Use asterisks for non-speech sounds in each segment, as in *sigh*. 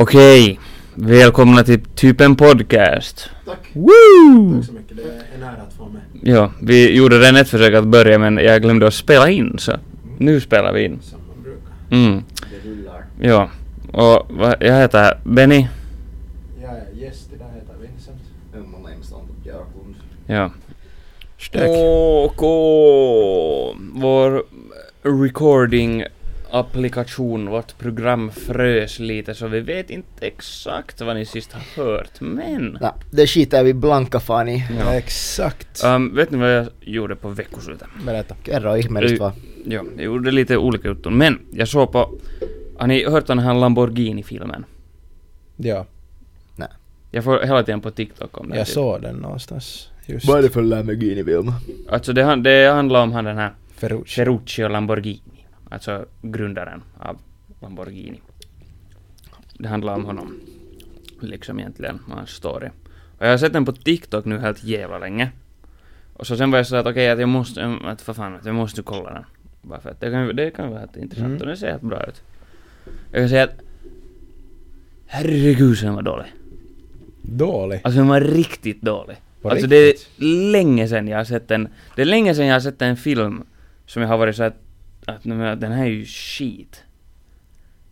Okej, välkomna till typ en podcast. Tack. Woo! Tack så mycket. Det är en ära. Ja, vi gjorde redan ett försök att börja men jag glömde att spela in så nu spelar vi in. Som man brukar. Mm, Det rullar. ja. Och va, jag heter Benny. Jag är gäst idag, heter Vincent. Name is Anton Björklund. Ja. Stöck. Och vår recording applikation, vårt program frös lite så vi vet inte exakt vad ni sist har hört men... Nej, det skiter vi blanka fan i. Ja. Exakt. Um, vet ni vad jag gjorde på veckoslutet? Berätta. Kerro ihmeellistä vaan. Ja, jag gjorde lite olika jutton. Men jag såg på... Har ni hört den här Lamborghini-filmen? Ja, Nej. Jag får hela tiden på TikTok om den. jag typ. såg den någonstans. Just. Vad är det för Lamborghini-film? Alltså det, det handlar om han den här Ferrucci. Ferruccio Lamborghini. Alltså grundaren av Lamborghini. Det handlar om honom. Liksom egentligen, och hans story. Och jag har sett den på TikTok nu helt jävla länge. Och så sen var jag så att okej, att jag måste, att för fan, att jag måste kolla den. Bara för att det kan, det kan vara helt intressant Mm. och det ser helt bra ut. Jag kan säga att Herregud så den var dålig. Dålig. Alltså den var riktigt dålig. På alltså det är riktigt? länge sedan jag har sett en, det är länge sedan jag har sett en film som jag har varit så att, att den här är ju skit.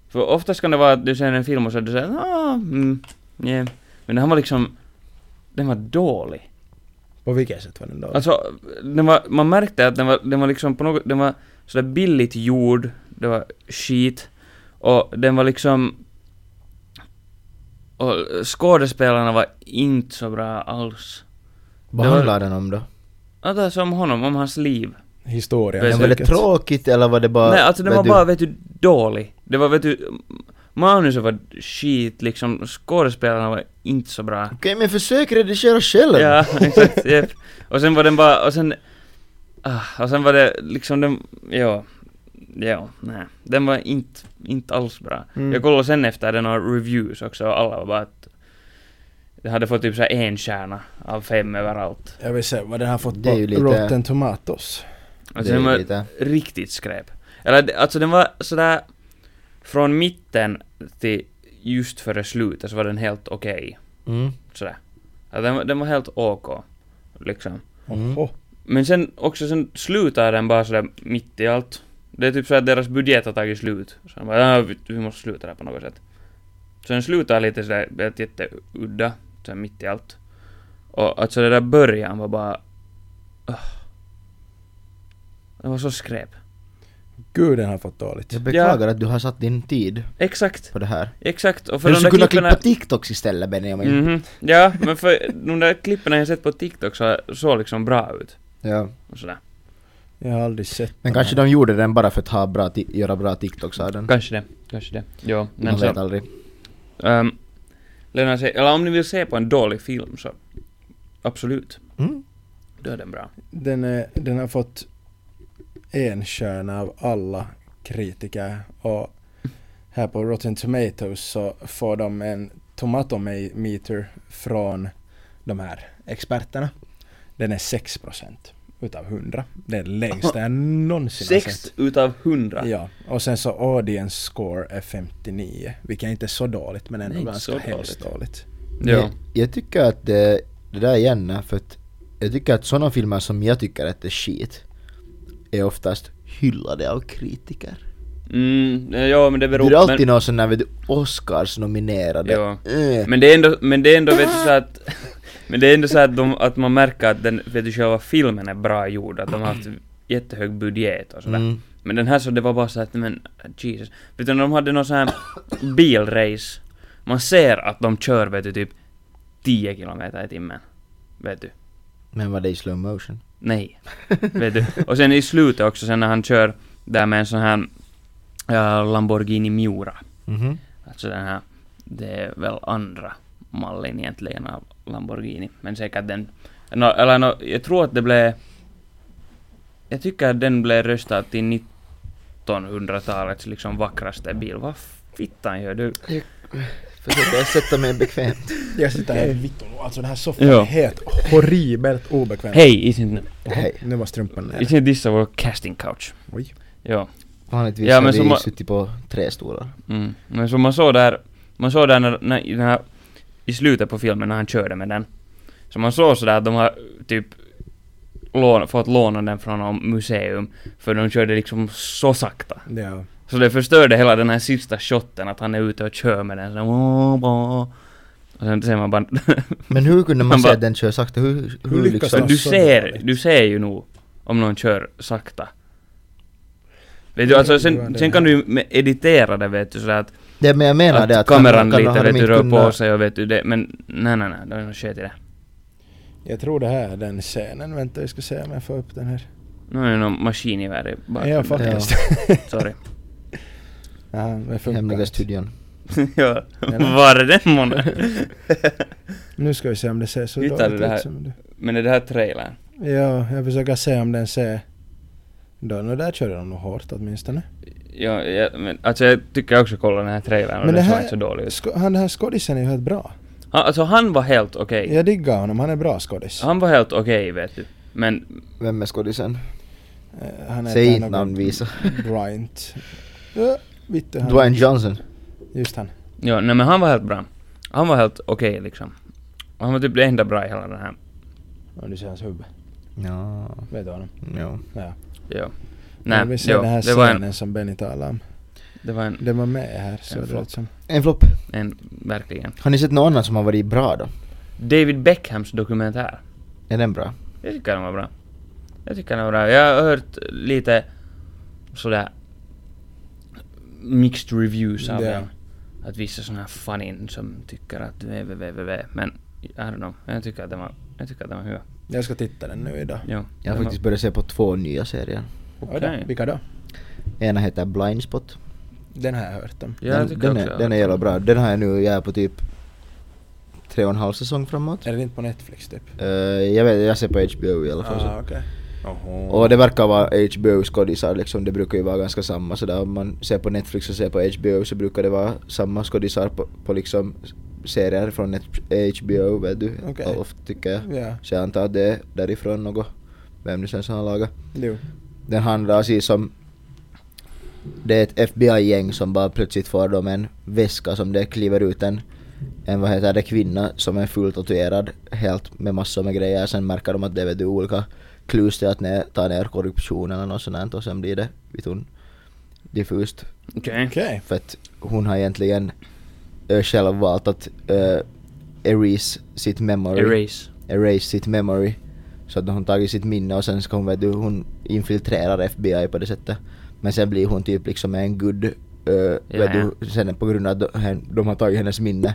För oftast kan det vara att du ser en film och så är du säger ah, mm, yeah. Men den här var liksom, den var dålig. På vilket sätt var den dålig? Alltså, den var, man märkte att den var, den var liksom på något, den var sådär billigt gjord, det var skit, och den var liksom... Och skådespelarna var inte så bra alls. Vad handlar den om då? Är som honom, om hans liv. Historia. Men var det tråkigt eller var det bara... Nej, alltså den vet var du- bara, vet du, dålig. Det var, vet du, manuset var skit, liksom, skådespelarna var inte så bra. Okej, men försök redigera själv. Ja, *laughs* exakt, japp. Och sen var den bara, och sen... Ah, och sen var det liksom den, ja. Ja, nej. Den var inte, inte alls bra. Mm. Jag kollade sen efter den några reviews också och alla var bara att... Det hade fått typ så här en stjärna av fem överallt. Jag vill se vad den har fått Det på lite- Rotten Tomatoes. Alltså det den var lite... riktigt skräp. Eller alltså den var sådär... Från mitten till just före slutet så var den helt okej. Mm. Sådär. Ja, den, var- den var helt OK. Liksom. Mm. Men sen också sen slutar den bara sådär mitt i allt. Det är typ så att deras budget har tagit slut. Så de bara, ja, vi, vi måste sluta det på något sätt. Så den slutar lite sådär helt jätteudda, sådär mitt i allt. Och alltså det där början var bara... Uh, det var så skräp. Gud den har fått dåligt. Jag beklagar att du har satt din tid Exakt, på det här. exakt. Och för Du de skulle kunna klipperna... klippa TikToks istället Benjamin. Mhm, ja, men för de där klipperna jag sett på TikTok så såg liksom bra ut. Ja. Och sådär. Jag har aldrig sett Men kanske här. de gjorde den bara för att ha bra ti- göra bra TikToks av den. Kanske det, kanske det. Jo, men Man så... vet aldrig. Um, lönar sig, eller om ni vill se på en dålig film så absolut, Mm. då är den bra. Den, är, den har fått en stjärna av alla kritiker och här på Rotten Tomatoes så får de en tomatometer från de här experterna. Den är 6% utav 100. Det är den lägsta jag *laughs* någonsin har sett. utav hundra. Ja, och sen så audience score är 59, vilket inte är så dåligt men ändå ganska så hemskt dåligt. dåligt. Ja. Jag, jag tycker att det, det där igen är för att jag tycker att sådana filmer som jag tycker att det är skit är oftast hyllade av kritiker. Mm, ja men det Det beror är alltid men, någon sån där vet du, Oscars-nominerade. Ja. Äh. men det är ändå, men det är ändå vet du så att *laughs* Men det är ändå så att, de, att man märker att den, vet du, själva filmen är bra gjord, att de har haft jättehög budget och sådär. Mm. Men den här så det var bara så att, men Jesus. Vet du, de hade någon sån här *coughs* bilrace, man ser att de kör vet du typ 10 kilometer i timmen. Vet du. Men var det i slow motion? Nej. *laughs* vet du. Och sen i slutet också, sen när han kör där med en sån här ja, Lamborghini Miura. Mhm. Alltså den här, det är väl andra mallen egentligen av Lamborghini. Men säkert den, no, eller no, jag tror att det blev jag tycker att den blev röstad till 1900-talets liksom vackraste bil. Vad fittan gör du? Försöker sätta mig bekvämt. *laughs* Jag sitter här i vitton alltså den här soffan Ja. är helt horribelt obekväm. Hej, inte Hej. Nu var strumpan nere. inte dissa vår casting couch. Oj. Ja. Vanligtvis Ja, har men vi som man- suttit på tre stolar. Mm. Men så man såg där, man såg där när, när, här, i slutet på filmen när han körde med den. Så man såg sådär att de har typ lån, fått låna den från någon museum. För de körde liksom så sakta. Ja. Så det förstörde hela den här sista shotten att han är ute och kör med den så Och sen ser man bara... *laughs* Men hur kunde man Han se bara- att den kör sakta? Hur, hur, Hur lyckas? Men du ser, du ser ju nog om någon kör sakta. Vet du, alltså sen, sen kan du ju editera det vet du sådär att, Det men jag menar att, det att kameran kan- lite vet du rör på sig och vet du det, men nej nej nej, det är något skit i det. Jag tror det här är den scenen. Vänta, jag ska se om jag får upp den här. Nu är det någon maskingevär i bakgrunden. Ja, faktiskt. *laughs* Sorry. Ja, det funkar Hemliga inte. studion. *laughs* ja, Eller? var är den månne? *laughs* Nu ska vi se om det ser så Hittar du dåligt det här? ut som det. Men är det här trailern? Ja, jag försöker se om den ser... Då, nu där körde de nog hårt åtminstone. Ja, ja, men alltså jag tycker också kolla den här trailern och Men den det såg här- inte så dålig ut. Sko- han den här skådisen är ju helt bra. Han, alltså han var helt okej. Jag diggar honom, han är bra skådis. Han var helt okej vet du. Men Vem är skådisen? Eh, Han Säg inte namn, visa. Bryant. *laughs* Ja, vittu han. Dwayne Johnson. Just han. Ja, nej men han var helt bra. Han var helt okej liksom. Och Han var typ det enda bra i hela den här. Ja, du ser hans huvud. Ja, Vet du honom? ja. Ja. Ja. Nej, Nej, vi ser jo, den här det var scenen en, som Benny talade om. det var en, Den var med här, så En det flopp. som... En flopp. en, verkligen. Har ni sett någon annan som har varit bra då? David Beckhams dokumentär. Är den bra? Jag tycker den var bra. Jag tycker den var bra. Jag har hört lite sådär mixed reviews av Ja. den. Att vissa såna här fanin som tycker att www, men I don't know. Jag tycker att den var, jag tycker att den var hyvä. Jag ska titta den nu idag. Jo. Jag har faktiskt börjat se på två nya serier. var, okej. Vilka då? Ena heter Blindspot. Den har jag hört om. Ja, den, den, är, den är jävla bra. Den har jag nu, jag är på typ tre och en halv säsong framåt. Är den inte på Netflix typ? Eh, jag vet, jag ser på HBO i alla fall. Ah, så. Oho. Och det verkar vara HBO-skådisar liksom, det brukar ju vara ganska samma sådär om man ser på Netflix och ser på HBO så brukar det vara samma skådisar på, på liksom serier från Net HBO vet du. Okej. Ofta tycker jag. Ja, Så jag antar att det är därifrån något. Vem det sen som har lagat. jo. Den handlar alltså som det är ett FBI-gäng som bara plötsligt får dem en väska som det kliver ut en, en vad heter det, kvinna som är fullt tatuerad helt med massor med grejer. Sen märker de att det är vet du, olika clues till att ner, ta ner korruption eller något sånt och sen blir det vet hon, diffust. Okej. Okej. För att hon har egentligen äh, själv valt att äh, erase sitt memory Erase. erase sitt memory. Så att hon tagit sitt minne och sen ska hon, vet du, hon infiltrerar FBI på det sättet. Men sen blir hon typ liksom en good, uh, Ja, vet ja. du, sen på grund av att de, de har tagit hennes minne.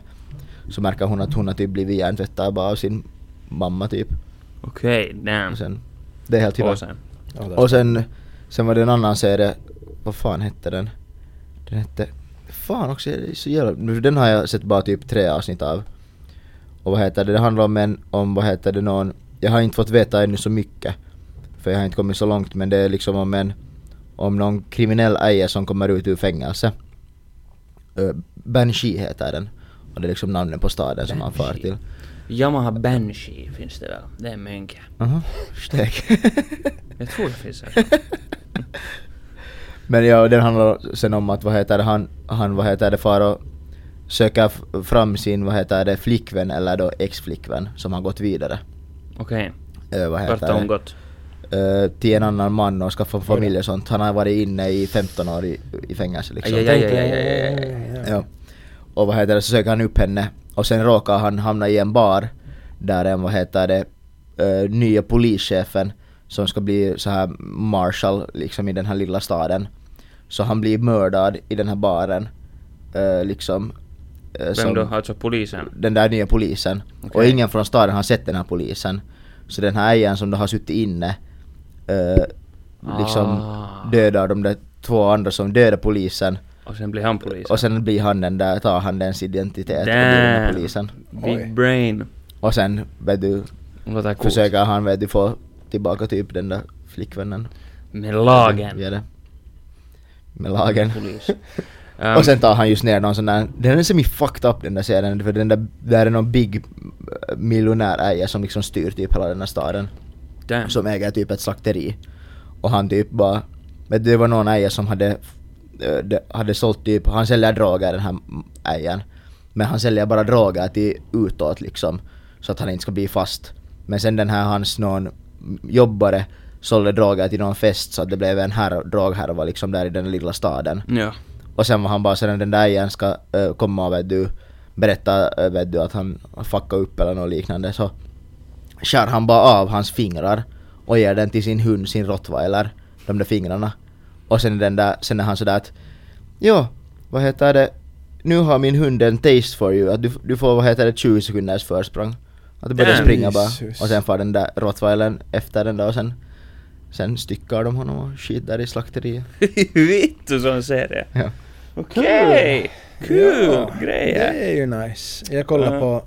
Så märker hon att hon har typ blivit hjärntvättad bara av sin mamma typ. Okej, damn. Och sen, det är helt hyvä. Och sen. Och sen, sen var det en annan serie, vad fan hette den? Den hette, fan också, så jävla, nu, den har jag sett bara typ tre avsnitt av. Och vad heter det, det handlar om en, om vad heter det någon, jag har inte fått veta ännu så mycket. För jag har inte kommit så långt men det är liksom om en, om någon kriminell ägare som kommer ut ur fängelse. Uh, Banshee heter den. Och det är liksom namnet på staden som han far till. Yamaha Banshee finns det väl? Det är en mänke. Aha, stek. *laughs* Jag tror det finns här. *laughs* Men ja, den handlar sen om att vad heter det, han, han vad heter det, far och söker fram sin vad heter det, flickvän eller då ex-flickvän som har gått vidare. Okej. Ö, vad Vart heter har hon gått? Ö, till en annan man och då. familj och sånt. Han har varit inne i 15 år i, i fängelse liksom. Aj, aj, aj, aj, aj. Ja. Och vad heter det, så söker han upp henne och sen råkar han hamna i en bar där en vad heter det, uh, nya polischefen som ska bli så här marshal liksom i den här lilla staden. Så han blir mördad i den här baren. eh, liksom. eh, Vem som- då? Alltså polisen? den där nya polisen. Och Okej. ingen från staden har sett den här polisen. Så den här ägaren som då har suttit inne eh, liksom Ah. dödar de där två andra som dödar polisen. Och sen blir han polis. Och sen blir han den där, tar han dens identitet och blir den där Damn. polisen. Big Oj. brain. Och sen vet du, försöker han vet du få tillbaka typ den där flickvännen. Med lagen. Ja, det. Med lagen. Polis. *laughs* Um, Och sen tar han just ner någon sån där, den är semi fucked up den där serien för den där, där är någon big äh, miljonäräja som liksom styr typ hela den här staden. damn. Som äger typ ett slakteri. Och han typ bara, men det var någon äja som hade, hade sålt typ, han säljer droger den här ägaren. Men han säljer bara droger till utåt liksom. Så att han inte ska bli fast. Men sen den här hans någon jobbare sålde droger till någon fest så att det blev en här, droghärva liksom där i den lilla staden. Ja. Och sen var han bara sen den där igen ska äh, komma och vet du, berätta äh, vet du, att han fuckar upp eller något liknande så skär han bara av hans fingrar och ger den till sin hund, sin rottweiler, de där fingrarna. Och sen, den där, sen är han sådär att ja, vad heter det, nu har min hund en taste for you, att du, du får vad heter det 20 sekunders försprång. Att du börjar springa bara och sen får den där rottweilern efter den där och sen Sen styckar de honom och skit där i slakteriet. *laughs* Vittu, sån serie. Ja. Okej! Kul Ja, grejer. Det är ju nice. Jag kollar Ja. på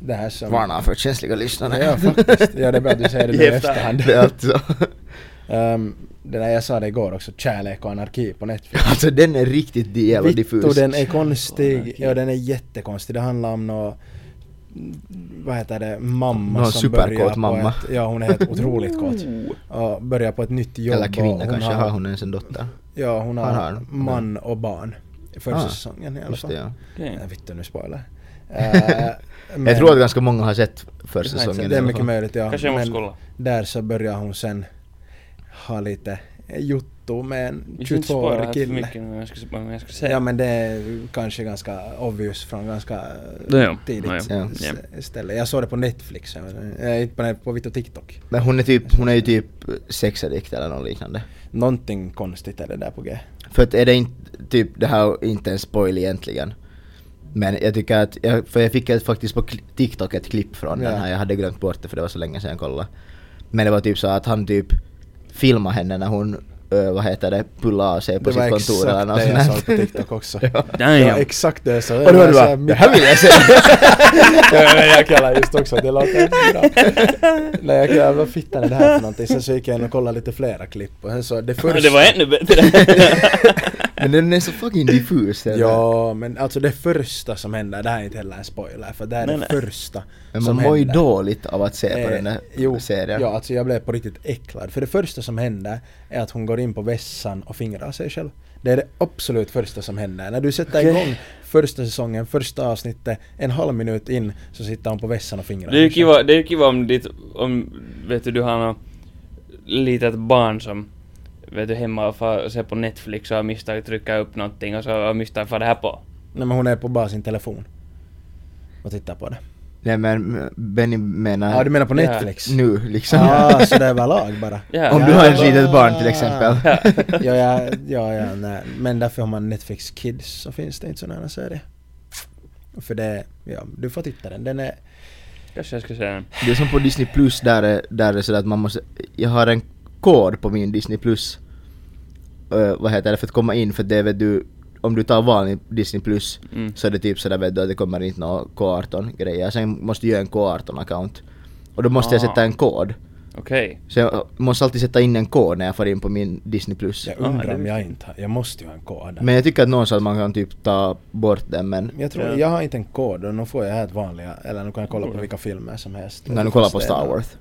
det här som... Varnar för känsliga lyssnare. Ja, faktiskt. Ja, det är bra att du säger det nu I efterhand. Det är alltid så. *laughs* Um, den där jag sa det igår också, Kärlek och anarki på Netflix. *laughs* Alltså den är riktigt jävla Vittu, diffus. den är konstig. Ja, den är jättekonstig. Det handlar om nå vad heter det, mamma Någon som börjar på mamma. ett, ja hon är helt *laughs* otroligt kåt. Och börjar på ett nytt jobb. Eller kvinna hon kanske, har, har hon ens en dotter? Ja, hon har, Har man och barn. I första Ah, säsongen i alla fall. ja. Nej, vittu nu spoiler. *laughs* Eh, men- Jag tror att ganska många har sett första säsongen. Det är mycket möjligt ja. Kanske jag måste kolla. där så börjar hon sen ha lite jotto med en Vi ska inte spoila 22-årig här för kille. mycket nu, jag ska, vad jag ska säga. Ja men det är kanske ganska obvious från ganska är ja. tidigt Ja, ja. ställe. Jag såg det på Netflix, inte på, på Vito TikTok. Men hon är typ, hon är ju typ sexaddikt eller något liknande. Någonting konstigt är det där på G. För att är det inte, typ det här är inte en spoil egentligen. Men jag tycker att, jag, för jag fick ett, faktiskt på TikTok ett klipp från Ja. den här, jag hade glömt bort det för det var så länge sedan jag kollade. Men det var typ så att han typ filmade henne när hon, ö, vad heter det, pullade av sig på Det sitt var kontor eller exakt något det jag sånt såg på. TikTok också. *laughs* ja. Det var exakt det jag såg. Och då var Det du var bara, så det här vill jag se! *laughs* ja, jag kallar just också det låter bra. Nej jag kallar vad fittan är det här för någonting? Sen så gick jag in och kollade lite flera klipp och sen så det första... Det var ännu bättre. *laughs* Men den är så fucking diffus. *laughs* där. Ja, men alltså det första som händer, det här är inte heller en spoiler för det är Nej, det nej. första Men som man mår ju dåligt av att se på Eh, den där jo, serien. Ja, alltså jag blev på riktigt äcklad. För det första som händer är att hon går in på vässan och fingrar sig själv. Det är det absolut första som händer. När du sätter Okej. igång första säsongen, första avsnittet, en halv minut in så sitter hon på vässan och fingrar Det är ju sig själv. kiva, det är ju kiva om ditt, om, vet du, du har något litet barn som, vet du, hemma och får se på Netflix och har misstag trycka upp någonting och så har misstag får det här på. Nej men hon är på bara sin telefon. Och tittar på det. Nej men Benny menar Ja, du menar på Ja. Netflix? nu liksom. Ah, så *laughs* det är överlag bara? Ja. Om du har ett litet barn till exempel. Ja. ja, ja, ja, ja, nej. Men därför har man Netflix Kids så finns det inte sådana här serier. För det, ja, du får titta den. Den är, Kanske jag ska säga den. Det är som på Disney Plus där är, där är sådär att man måste, jag har en kod på min Disney Plus. Uh, vad heter det, för att komma in för det vet du, om du tar vanlig Disney Plus Mm. så är det typ sådär vet du att det kommer inte några K18 grejer. Sen måste du göra en K18 account. Och då måste jag Ah. sätta en kod. Okej. Så jag måste alltid sätta in en kod när jag får in på min Disney Plus. jag Ah, undrar det om jag inte har, jag måste ju ha en kod. Men jag tycker att någon sa att man kan typ ta bort den men jag tror, Ja. jag har inte en kod och nu får jag helt vanliga, eller nu kan jag kolla på vilka filmer som helst. när du kollar på Star Wars.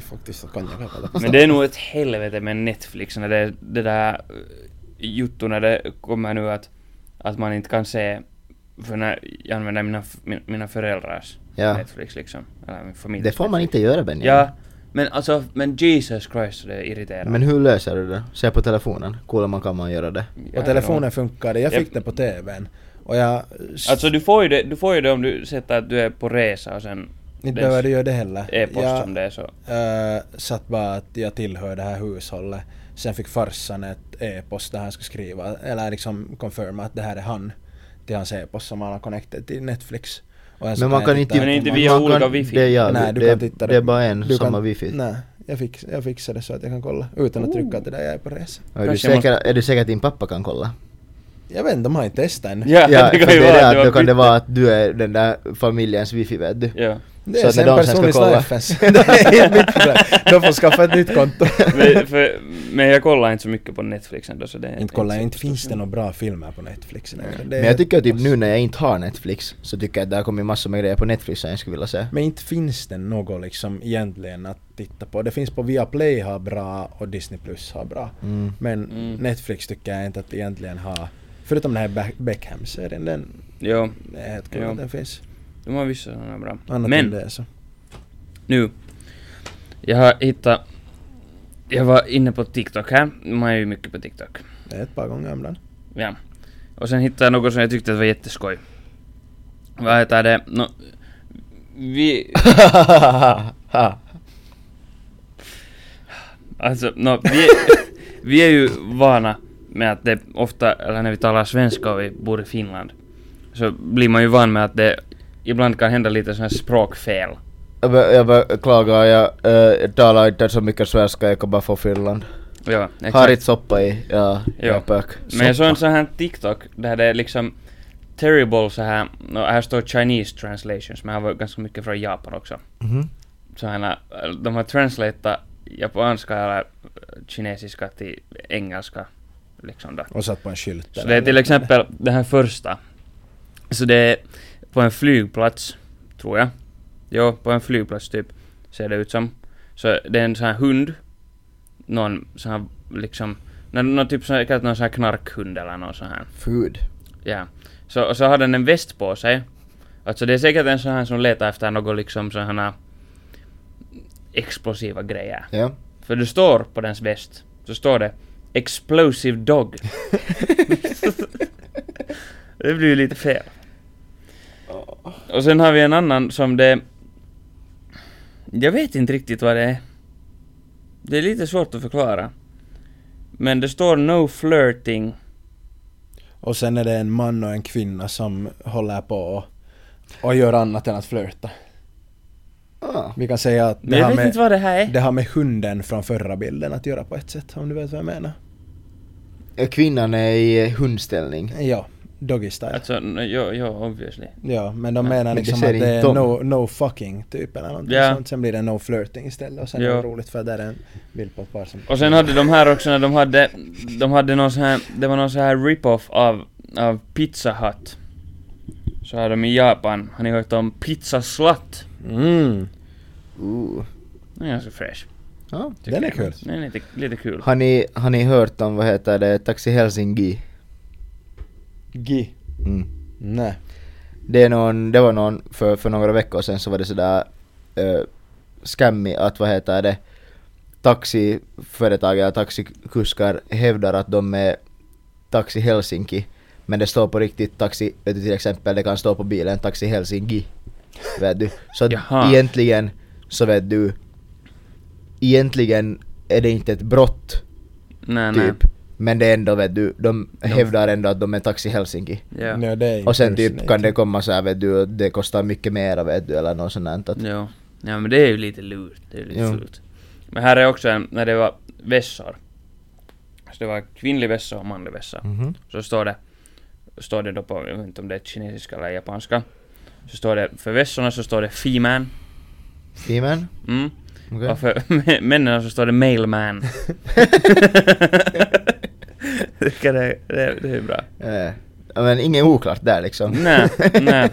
Faktiskt så kan jag på Men det är nog ett helvete med Netflix när det, det där uh, juttu när det kommer nu att, att man inte kan se för när jag använder mina, mina föräldrars Ja. Netflix liksom. Eller min familj. Det får man inte göra Benny. Ja, men alltså, men Jesus Christ det är irriterande. Men hur löser du det? Se på telefonen. Coola man kan man göra det. På telefonen funkar det, jag Ja. fick det på TVn. Och jag... Alltså du får ju det, du får ju det om du sätter att du är på resa och sen Inte behöver du göra det heller. e-post jag, som det är så. eh, satt bara att jag tillhör det här hushållet. Sen fick farsan ett e-post där han skulle skriva, eller liksom confirma att det här är han. Till hans e-post som han har connected till Netflix. Men man kan inte... Men inte via man olika kan- wifi. Det är, ja, Nej, du det, kan titta det är bara en du samma kan- wifi. Nej, jag, fix, jag fixar det så att jag kan kolla utan att trycka att det där jag är på resa. Är du, säker, är du säker att din pappa kan kolla? Jag vet inte, de har inte testat ännu. Ja, *laughs* Ja, det kan ju vara det, att då kan det vara att du är den där familjens wifi vet du. Ja. Det Så är att när sen personlig *laughs* det är inte mitt problem. De får skaffa ett nytt konto. *laughs* men, för, men jag kollar inte så mycket på Netflix ändå så det är inte kolla, så inte stor finns det några bra filmer på Netflix längre. Det Men jag tycker typ nu när jag inte har Netflix så tycker jag att det har kommit massor med grejer på Netflix som jag skulle vilja se. Men inte finns det något liksom egentligen att titta på. Det finns på Viaplay har bra och Disney Plus har bra. Mm. Men Mm. Netflix tycker jag inte att egentligen har Förutom den här Be- Beckham-serien, den Jo, är helt Jo. att den finns. De har vissa sådana bra. Annat men än det så. nu, jag har hittat, jag var inne på TikTok här, man är ju mycket på TikTok. Det är ett par gånger ibland. Ja. Och sen hittade jag något som jag tyckte var jätteskoj. Vad heter det? No, vi... *laughs* Alltså, no, vi, vi är ju vana med att det ofta, eller när vi talar svenska och vi bor i Finland, så blir man ju van med att det ibland kan hända lite sån här språkfel. Jag be- jag beklagar, jag äh, talar inte så mycket svenska, jag kommer från Finland. Ja, Har exakt. inte soppa i, ja, Ja. jag pök. Men jag såg en sån här TikTok där det är liksom terrible så här, no, här står Chinese translations, men här var ganska mycket från Japan också. Mhm. Så här, de har translatat japanska eller kinesiska till engelska. Liksom då. Och satt på en skylt. Så det är till exempel den här första. Så det är på en flygplats, tror jag. Jo, på en flygplats typ, ser det ut som. Så det är en sån här hund. Någon sån här liksom, någon, någon typ säkert någon sån här knarkhund eller någon sån här. Food. Ja. Så, och så har den en väst på sig. Alltså det är säkert en sån här som letar efter något liksom sådana explosiva grejer. Ja. För det står på dens väst, så står det Explosive Dog. *laughs* *laughs* det blir ju lite fel. Och sen har vi en annan som det... Jag vet inte riktigt vad det är. Det är lite svårt att förklara. Men det står No flirting. Och sen är det en man och en kvinna som håller på och, och gör annat än att flirta. Ah. Vi kan säga att det jag har, vet inte med, vad det här är. det har med hunden från förra bilden att göra på ett sätt, om du vet vad jag menar. Kvinnan är i hundställning. Ja, doggy style. Alltså, no, jo, jo, obviously. Ja, men de menar men det liksom ser att det är no, no fucking typ eller någonting Ja. sånt. Sen blir det no flirting istället och sen Ja. är det roligt för där är en bild på ett par som... Och sen hade de här också när de hade, de hade någon sån här, det var någon sån här rip-off av, av Pizza Hut. Så hade de i Japan, har ni hört om Pizza Slut? Mm, Ooh. Den är ganska fresh. Ja. Den är kul. Den är lite, lite kul. Har ni, har ni hört om, vad heter det, Taxi Helsinki? Gi. Mm. Nej. Det, är någon, det var någon, för, för några veckor sedan så var det sådär uh, scammy att vad heter det, taxiföretag eller taxikuskar hävdar att de är Taxi Helsinki men det står på riktigt taxi, vet du till exempel det kan stå på bilen Taxi Helsinki. Vet du? Så Jaha. egentligen så vet du egentligen är det inte ett brott Nej, nej. Men det är ändå vet du, de hävdar ändå att de är Taxi Helsinki. Ja. Ja, det är Och sen typ kan det komma så här vet du, det kostar mycket mer vet du eller något sånt där. Att. Ja men det är ju lite lurt. Det är lite Jo. fult. Men här är också en, när det var vässor. Så det var kvinnlig vässa och manlig vässa. Mhm. Så står det, står det då på, jag vet inte om det är kinesiska eller japanska. Så står det, för vässorna så står det Feman. Female? Mm. Okej. Och för mä- männen så står det Mailman. *laughs* Det, det, det är bra. Eh, ja, men inget oklart där liksom. Nej, nej.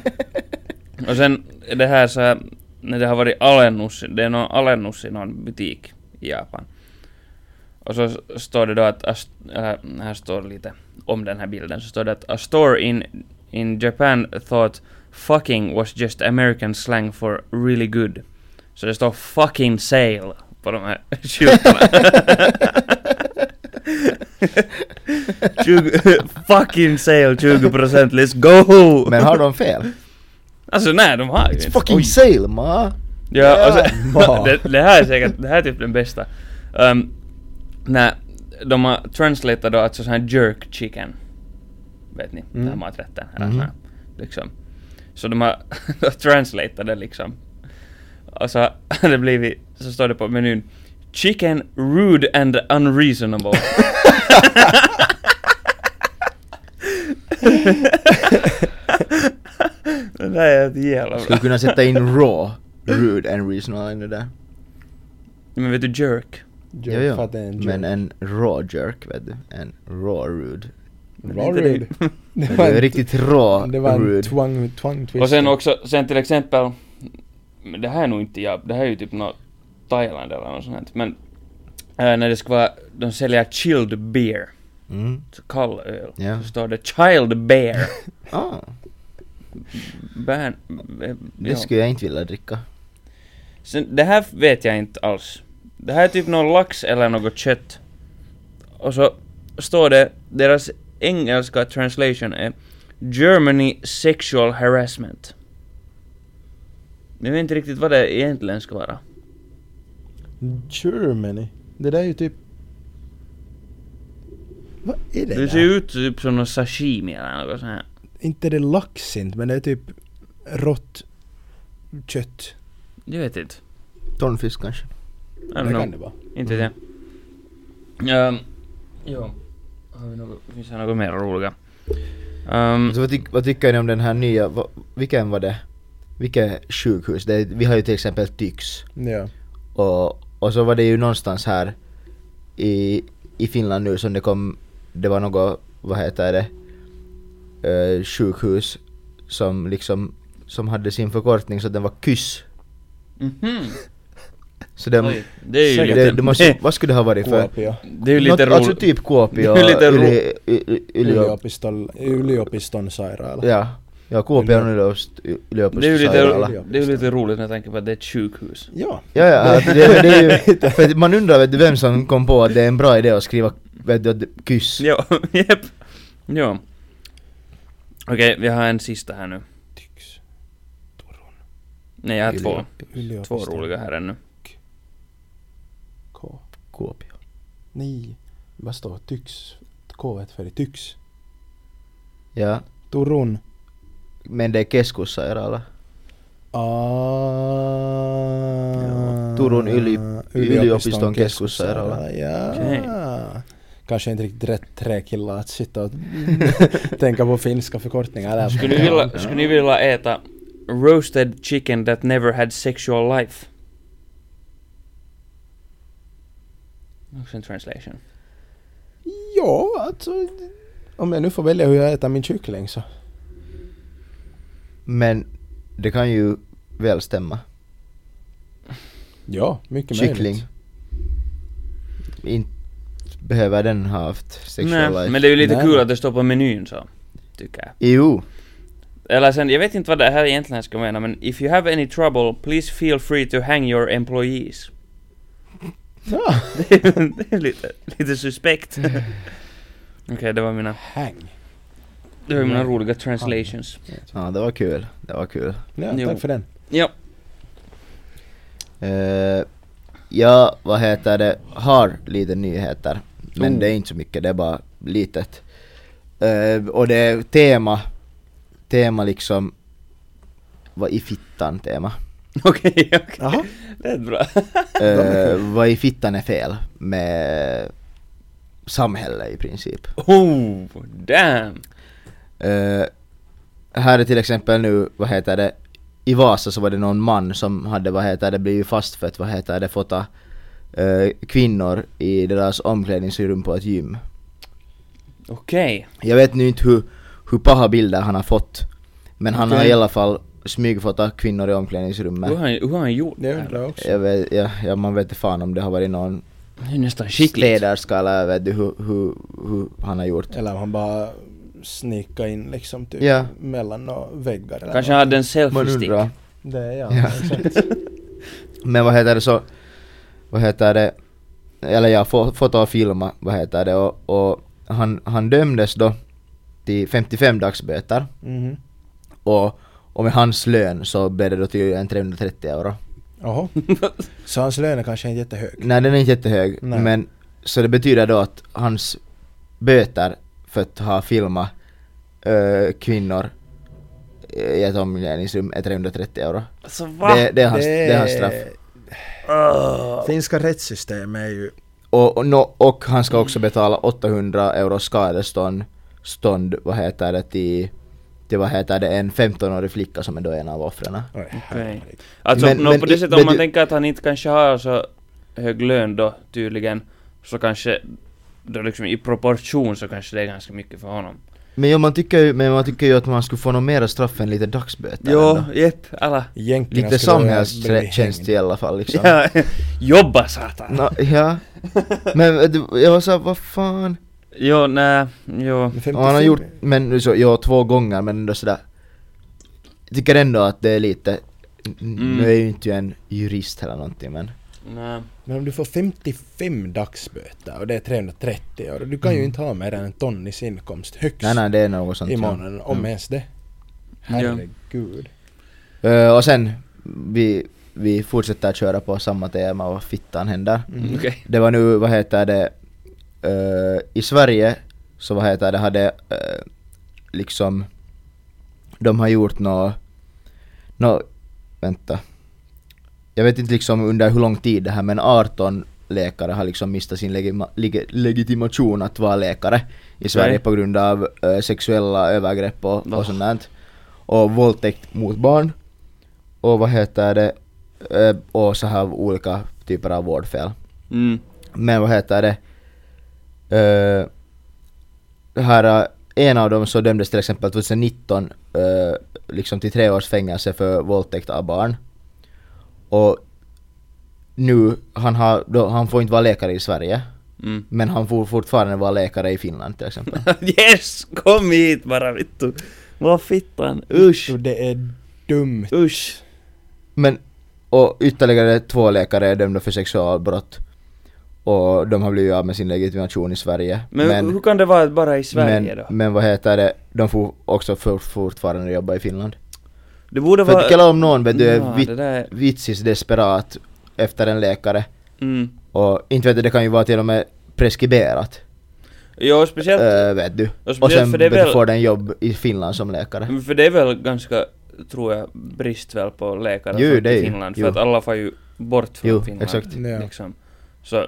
Och sen det här så här, när det har varit alennus, det är någon alennus i någon butik i Japan. Och så står det då att, eller här står lite om den här bilden, så står det att a store in, in Japan thought fucking was just American slang for really good. Så det står fucking sale på de här *laughs* skyltarna. 20, *laughs* *laughs* fucking sale 20% let's go! Men har de fel? Alltså nej, de har ju It's fucking Oj. sale ma! Ja, och Ma. sen, det, det här är säkert, det här är typ den bästa. Um, när de har translatat då alltså sån här jerk chicken. Vet ni? Den här Mm. maträtten. Eller Mhm. sån här, liksom. Så de har translatat det liksom. Och så har *laughs* det blivit, så står det på menyn Chicken rude and unreasonable. *laughs* det där är ett jävla bra. Skulle kunna sätta in raw. rude and reasonable där. Men vet du jerk? Jo, jo. Det är en jerk. Men en raw jerk vet du. En raw rude. Raw det- rude. Det *laughs* Det var är en, riktigt rå det var en rude. twang, twang twist. Och sen också, sen till exempel, men det här är nog inte jag, det här är ju typ något Thailand eller något sånt här. Men äh, när det ska vara, de säljer chilled beer, Mm. så kall öl, Ja. så står det child bear. *laughs* Ah, Bärn, eh, det skulle jag inte vilja dricka. Sen, det här vet jag inte alls. Det här är typ någon lax eller något kött. Och så står det, deras engelska translation är Germany sexual harassment. Jag vet inte riktigt vad det egentligen ska vara. Germany. Det där är ju typ... Vad är det Det ser där? ut typ som någon sashimi eller något sånt här. Inte det lax inte, men det är typ rått kött. Jag vet inte. Tonfisk kanske. I don't Det know. kan det vara. Inte det. Jo. Har vi något, finns det något mer roliga? Um, Så vad, tyck, vad tycker ni om den här nya, vilken var det? Vilket sjukhus? Det, vi har ju till exempel Tyx. Ja. Och, och så var det ju någonstans här i, i Finland nu som det kom, det var något, vad heter det, eh, sjukhus som liksom, som hade sin förkortning så den var KYSS. mhm. *laughs* Så den, Oj, det är ju det, lite, det måste, *laughs* vad skulle det ha varit för? Kuopio. det är ju lite Något- Alltså roligt. typ Kuopio, *laughs* Yliopiston, yliopiston sairaala. ja, ja Kuopio on yliopisto, Det är ju yliopistosairaala. lite, det är ju lite roligt när jag tänker på att det är ett sjukhus. Ja. Ja, ja, att det, det är ju, *laughs* man undrar vet du, vem som kom på att det är en bra idé att skriva vet du, att kyss. Jo, *laughs* jep. Jo. Okej, vi har en sista här nu. Tycks. Turun. Nej, jag har två. Två roliga här ännu. K. Kuopio. Nej. Vad står tycks? K är för tycks. Ja, Turun. Men det är keskussairaala. Ah. Turun yli- yliopiston keskussairaala. Ja. Okej. Kanske inte riktigt rätt tre killar att sitta och *laughs* tänka på finska förkortningar där. Skulle ni vilja, skulle ni vilja äta roasted chicken that never had sexual life? Också en translation. Ja, alltså. Om jag nu får välja hur jag äter min kyckling så. Men det kan ju väl stämma. Ja, mycket Kyckling. möjligt. Inte behöver den ha haft sexual Nej, life. men det är ju lite Nej. kul att det står på menyn så, tycker jag. Jo, Eller sen, jag vet inte vad det här egentligen ska mena, men if you have any trouble, please feel free to hang your employees. Ja. det, *laughs* är, det är lite, lite suspekt. *laughs* Okej, det var mina, Hang. Det var mina Mm. roliga translations. ja det var kul. Det var kul. Ja, Jo. tack för den. Ja. Uh, ja, vad heter det, har lite nyheter. Men Oh. det är inte så mycket, det är bara litet. Eh, och det är tema, tema liksom, vad i fittan tema. *laughs* Okej, okej. Jaha. Det är bra. Eh, vad i fittan är fel med samhället i princip. oh, damn. Eh, här är till exempel nu, vad heter det, i Vasa så var det någon man som hade, vad heter det, blivit fastfött, vad heter det, fota eh, kvinnor i deras omklädningsrum på ett gym. Okej. Jag vet nu inte hur, hur paha bilder han har fått, men han har Okej. i alla fall smygfotat kvinnor i omklädningsrummet. Hur har han, hur har han gjort Det det undrar jag också. Jag vet, ja, ja, man vet inte fan om det har varit någon Det är nästan skickligt. städerska eller vet du hur, hur, hur han har gjort. Eller om han bara snika in liksom typ Ja. mellan väggar eller Kanske han hade en Man selfie-stick. Det är ja, Ja. exakt. *laughs* Men vad heter det så, vad heter det, eller ja, fo- foto och filma, vad heter det, och, och han, han dömdes då till 55 dagsböter Mhm. och, och med hans lön så blev det då tydligen 330 euro. Jaha. *laughs* Så hans lön är kanske inte jättehög? Nej den är inte jättehög, Nej. men så det betyder då att hans böter för att ha filmat äh, kvinnor i ett omklädningsrum är 330 euro. Alltså va? Det, det, är hans, det är hans straff. Ugh. Finska rättssystemet är ju... Och, och, no, och han ska också betala 800 euro skadestånd, stånd, vad heter det, till, till vad heter det, en 15-årig flicka som är då en av offren. Herregud. Alltså Men- nå, men på det sättet om man du- tänker att han inte kanske har så hög lön då tydligen, så kanske då liksom i proportion så kanske det är ganska mycket för honom. Men ja, man tycker ju, men man tycker ju att man skulle få något mera straff än lite dagsböter. Jo, jepp, alla. Egentligen Lite samhällstjänst i alla fall liksom. Ja, *laughs* jobba satan! Nå, ja. Men du, jag var såhär, vad fan? Jo, nej, jo. Men Och 55 han har gjort, men så, ja, två gånger men ändå sådär. Jag tycker ändå att det är lite, Mm. nu är ju inte en jurist eller någonting men. Nej. Men om du får 55 dagsböter och det är 330 och du kan ju Mm. inte ha mer än en tonnis inkomst högst Nej nej det är något sånt i ja. månaden, om Mm. ens det. Ja. Herregud. Eh, och sen, vi, vi fortsätter köra på samma tema vad fittan händer. Mm. Okej. Det var nu, vad heter det, eh, i Sverige så vad heter det, hade eh, liksom, de har gjort nå, nå, vänta. Jag vet inte liksom under hur lång tid det här men 18 läkare har liksom mistat sin legima, leg, legitimation att vara läkare i Sverige Okej. på grund av eh, sexuella övergrepp och, Oh. och sånt där. Och våldtäkt mot barn. Och vad heter det, eh, och så här olika typer av vårdfel. Mm. Men vad heter det? Uh, här, en av dem så dömdes till exempel 2019 eh, liksom till tre års fängelse för våldtäkt av barn. Och nu, han, har, då, han får inte vara läkare i Sverige. Mm. Men han får fortfarande vara läkare i Finland till exempel. *laughs* yes! Kom hit bara vittu! Vad fittan, usch! Det är dumt. Usch! Men, och ytterligare två läkare är dömda för sexualbrott. Och de har blivit av med sin legitimation i Sverige. Men, hur kan det vara bara i Sverige men, då? men vad heter det, de får också för, fortfarande jobba i Finland. Det borde För vara... att kalla om någon vet du är Ja, vit, där... vitsis desperat efter en läkare Mm. och inte vet du, det kan ju vara till och med preskriberat. Jo, speciellt... äh, vet du. och Och sen för det väl... får den jobb i Finland som läkare. Men För det är väl ganska, tror jag, brist väl på läkare Jo, ju- Finland. För jo. att alla får ju bort från Jo, Finland. exakt. Ja. Liksom. Så,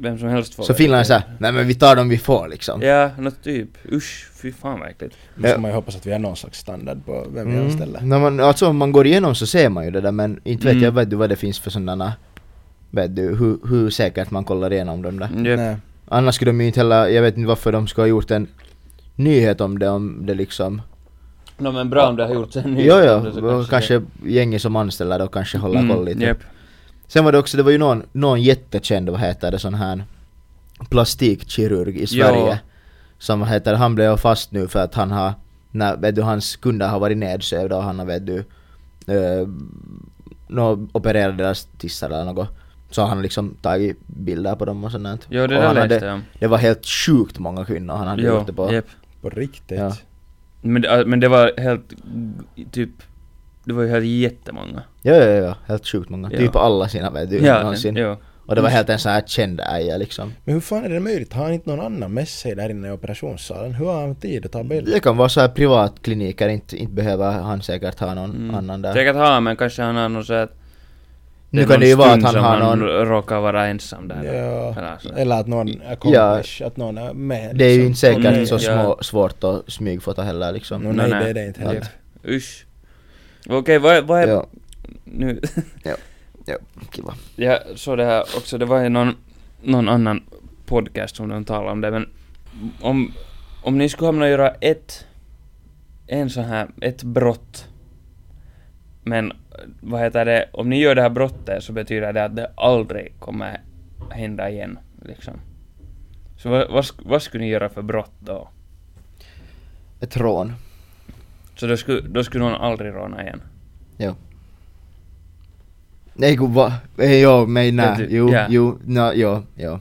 vem som helst får Så Finland är såhär, nej men vi tar dem vi får liksom. Ja, något typ. Usch, fy fan äckligt. Nu Ja. man ju hoppas att vi har någon slags standard på vem vi Mm. anställer. När man, alltså om man går igenom så ser man ju det där men inte vet Mm. jag vet du vad det finns för sådana Vet du hur, hur säkert man kollar igenom dem där. Jep. Nej. Annars skulle de ju inte heller, jag vet inte varför de skulle ha gjort en nyhet om det om det liksom No, men bra om det har gjorts en ny. Jo om det jo, så och kanske gänget som anställer då kanske håller Mm, koll lite. Jep. Sen var det också, det var ju någon, någon jättekänd, vad heter det, sån här plastikkirurg i Sverige. Som vad heter han blev fast nu för att han har, när vet du, hans kunder har varit nedsövda och han har vet du, eh, nå, opererat deras tissar eller något. Så har han liksom tagit bilder på dem och sånt där. Jo, det och där läste jag. Det var helt sjukt många kvinnor han hade gjort det på. jep. På riktigt. Ja. Men, det- men det var helt, typ, det var ju helt jättemånga. Ja, ja, ja, helt sjukt många. Ja. Typ alla sina vet du, Ja, någonsin. jo. Och det var helt en sån här känd äja liksom. Men hur fan är det möjligt? Har han inte någon annan med sig där inne i operationssalen? Hur har han tid att ta bilder? Det kan vara så här privatkliniker, inte, inte behöver han säkert ha någon Mm. annan där. Säkert har men kanske han har något så att Nu är kan någon det ju vara att han har någon... råkar vara ensam där. Ja. Eller så. Eller att någon accomplish, att någon är med. Det är ju liksom. inte säkert Nej, så ja. små, svårt att smygfota heller liksom. No, nej, det är det inte heller. Usch. Okej, vad, är- vad är... Ja, Nu... ja, kiva. Jag såg det här också, det var ju någon, någon annan podcast som de talade om det, men om, om ni skulle hamna och göra ett, en sån här, ett brott, men vad heter det, om ni gör det här brottet så betyder det att det aldrig kommer hända igen, liksom. Så vad, vad, vad skulle ni göra för brott då? Ett rån. Så då skulle, då skulle någon aldrig råna igen? Jo. Nej gud va? Eh, Jo, men nej. Vet du, Jo, ja. jo, no, jo, jo.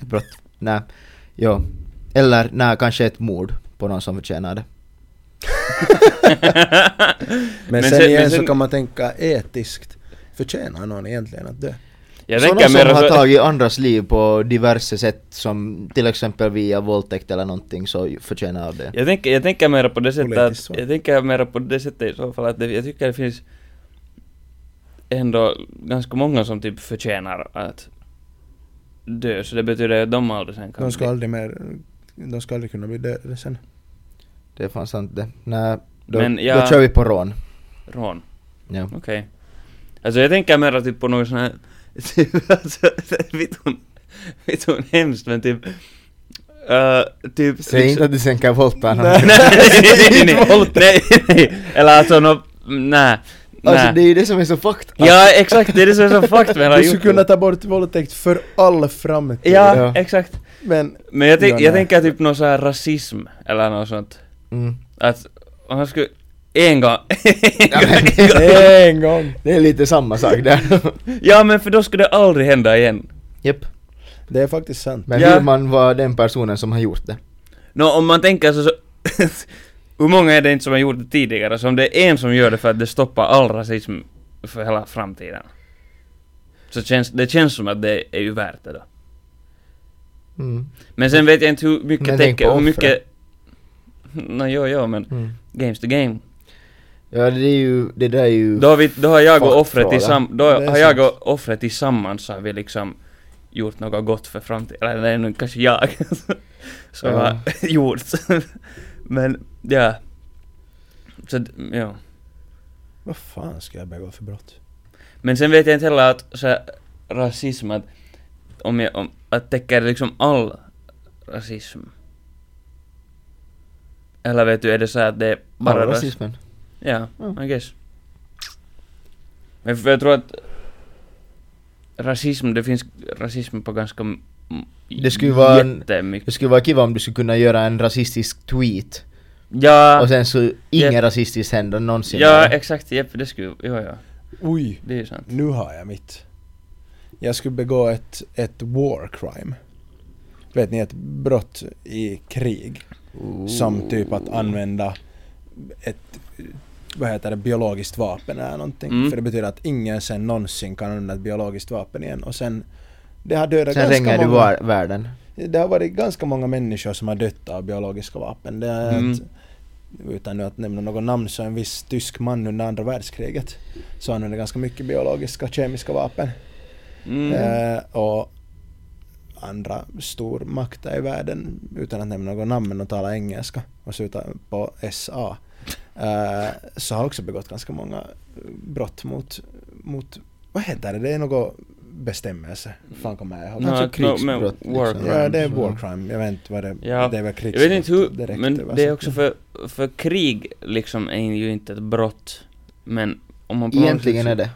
Ett brott. Nej. Jo. Eller nej, kanske ett mord på någon som förtjänar det. *laughs* Men, Men sen, sen- igen men sen- så kan man tänka etiskt. Förtjänar någon egentligen att dö? Jag Sådana som mer har tagit andras liv på diverse sätt som till exempel via våldtäkt eller någonting så förtjänar det. Jag tänker, jag tänker mera på det sättet att, jag tänker mera på det sättet i så fall att det, jag tycker det finns ändå ganska många som typ förtjänar att dö, så det betyder att de aldrig sen kan De ska bli- aldrig mer, de ska aldrig kunna bli dödade sen. Det är fan sant det. Nej, då, Men då jag- kör vi på rån. Rån. Ja. Okej. Alltså jag tänker mer typ på något sån här... Typ, alltså, vet hon... Vet hon hemskt men typ... Uh, typ... Säg inte att du sen kan någon. nej, nej, nej, nej, nej, nej, eller alltså nå... Nej. Alltså nej. det är ju det som är så fucked. Ja, exakt, det är det som är så fucked med Du skulle kunna ta bort våldtäkt för all framtid. Ja, Ja. exakt. Men Men jag, Ja, jag tänker typ någon sån här rasism, eller något sånt. Mm. Att om han skulle... En gång... Ja, men, *laughs* en gång. det är lite samma sak där. *laughs* ja men för då skulle det aldrig hända igen. Japp. Det är faktiskt sant. Men Ja. vill man vara den personen som har gjort det? Nå, om man tänker så... så *laughs* hur många är det inte som har gjort det tidigare? Så om det är en som gör det för att det stoppar all rasism för hela framtiden. Så känns, det känns som att det är ju värt det då. Mm. Men sen vet jag inte hur mycket Men tänk täcker, på hur mycket... Nå jo, jo, men Mm. game's the game. Ja det är ju, det där är ju... Då har, vi, då har jag och offret tillsammans, då har jag och offret tillsammans så har vi liksom gjort något gott för framtiden. Eller det är nog kanske jag *laughs* som Ja. har *laughs* gjort. Men ja. Så ja. Vad fan ska jag begå för brott? Men sen vet jag inte heller att så här, rasism att om jag, om, att täcker liksom all rasism? Eller vet du, är det så att det är bara ras- rasismen. Ja, Ja. I guess. Men för jag tror att rasism, det finns rasism på ganska Det skulle vara en-. Det skulle vara kiva om du skulle kunna göra en rasistisk tweet Ja, och sen så ingen Japp. rasistiskt händer någonsin. ja mer. exakt, jepp, det skulle, ja ja, Oj, det är ju sant. nu har jag mitt. Jag skulle begå ett, ett war crime. Vet ni, ett brott i krig. Som typ att använda ett, vad heter det, biologiskt vapen eller någonting. Mm. För det betyder att ingen sen någonsin kan använda ett biologiskt vapen igen. Och sen, det har dödat Sen ganska många. var- världen. Det har varit ganska många människor som har dött av biologiska vapen. Det är Mm. ett, utan att nämna något namn så en viss tysk man under andra världskriget så använde ganska mycket biologiska kemiska vapen. Mm. Eh, och andra stormakter i världen, utan att nämna något namn men de talar engelska och slutar på SA, så har också begått ganska många brott mot, mot vad heter det, det är något bestämmelse, fan kommer jag ihåg. Nå, Kanske men krigsbrott, war liksom. crime, Ja, det är war crime. Jag vet inte vad det Ja, det är väl Jag vet inte hur, krigsbrott direkt men det är också för, för krig liksom är ju inte ett brott. Men om man på Egentligen sätt- är det.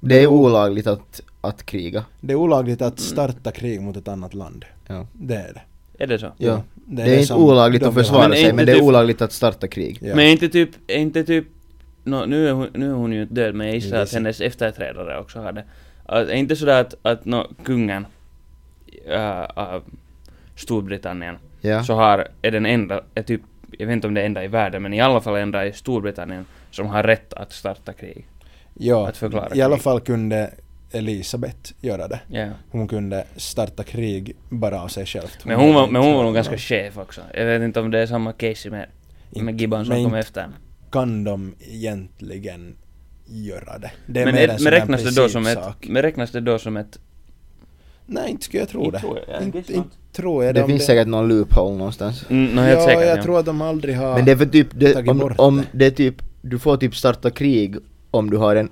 Det är olagligt att, att kriga. Det är olagligt Mm. att starta krig mot ett annat land. Ja. Det är det. Är det så? Ja. Det är, det inte som olagligt att försvara Men är sig, inte men det är typ- olagligt att starta krig. Ja. Men är inte typ, är inte typ, nå nu, är hon, nu är hon ju inte död men jag gissar är att hennes efterträdare också har det. Att, är inte sådär att, att nå, kungen äh, av Storbritannien Ja. så har, är den enda, är typ, jag vet inte om det är enda i världen men i alla fall enda i Storbritannien som har rätt att starta krig. Ja, att förklara i alla krig. fall kunde Elisabeth göra det. Ja. Hon kunde starta krig bara av sig själv. Men hon var, men hon var nog ganska chef också. Jag vet inte om det är samma case med, med Gibbon som kom efter. kan de egentligen göra det. Det är Men, mer en men räknas det då som ett, men räknas det då som ett... Nej, inte skulle jag tro det. tror jag, jag Inte, gissar inte tror jag Det finns säkert någon loophole någonstans. Mm, no, helt ja, säkert jag ja. tror att de aldrig har... Men det är för typ, det, om, om det. det är typ, du får typ starta krig om du har en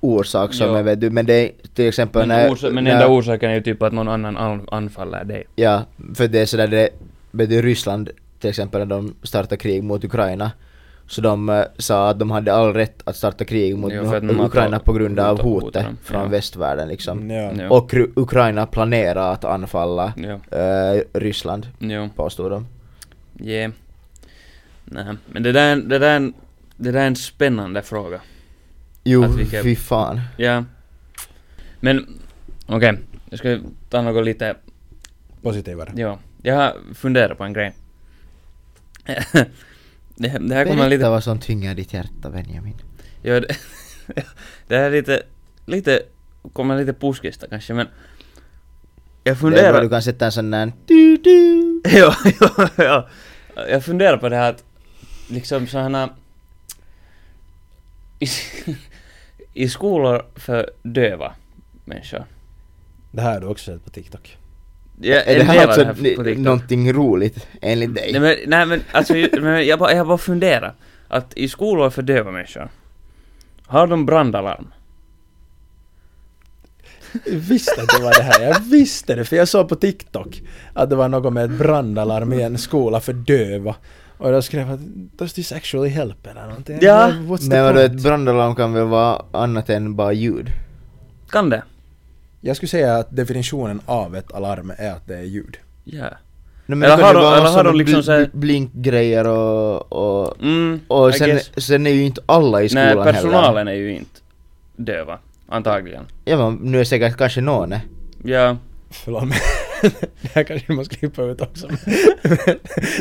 orsak som Ja. är, vet du, men det är till exempel Men, när, orsa, men när, enda orsaken är ju typ att någon annan an, anfaller dig. Ja, för det är sådär det, vet du Ryssland till exempel när de startade krig mot Ukraina så de eh, sa att de hade all rätt att starta krig mot Ja, de Ukraina på grund av hotet dem. från Ja. västvärlden liksom. Ja. Ja. Och Ukraina planerar att anfalla Ja, eh, Ryssland, jo, påstod de. yeah. Nej, men det där, det där, det där är en spännande fråga. Jo, Att vi fy fan. Ja. Men, okej, jag ska ta något lite, Positivare. ja. Jag har funderat på en grej. *laughs* det, det här kommer Berätta lite, vad som tynger ditt hjärta Benjamin. ja, det, *laughs* det här är lite, lite, kommer lite puskista kanske men jag Det är funderar... bra, du kan sätta en sån där du, *laughs* du. ja, ja, ja. Jag funderar på det här att liksom sådana i, skolor för döva människor. Det här har du också sett på TikTok. Ja, är det här alltså det här ni- på TikTok. någonting roligt enligt dig? Nej men, nej, men alltså, men jag, bara, jag bara funderar. Att i skolor för döva människor, har de brandalarm? Jag visste att det var det här, jag visste det för jag såg på TikTok att det var något med ett brandalarm i en skola för döva. Och då skrev jag att does this actually help eller någonting? Ja. What's the Men vadå, ett point? brandalarm kan väl vara annat än bara ljud? Kan det? Jag skulle säga att definitionen av ett alarm är att det är ljud. Ja. Nej, Eller det kan har ju de- vara eller har såna de liksom bl- så här- bl- blinkgrejer och, och, Mm, och I sen, guess. sen är ju inte alla i skolan Nej, personalen är ju inte döva. Antagligen. Ja men nu är säkert kanske någon är. Ja. Förlåt men det här kanske man ska klippa ut också. Men *laughs*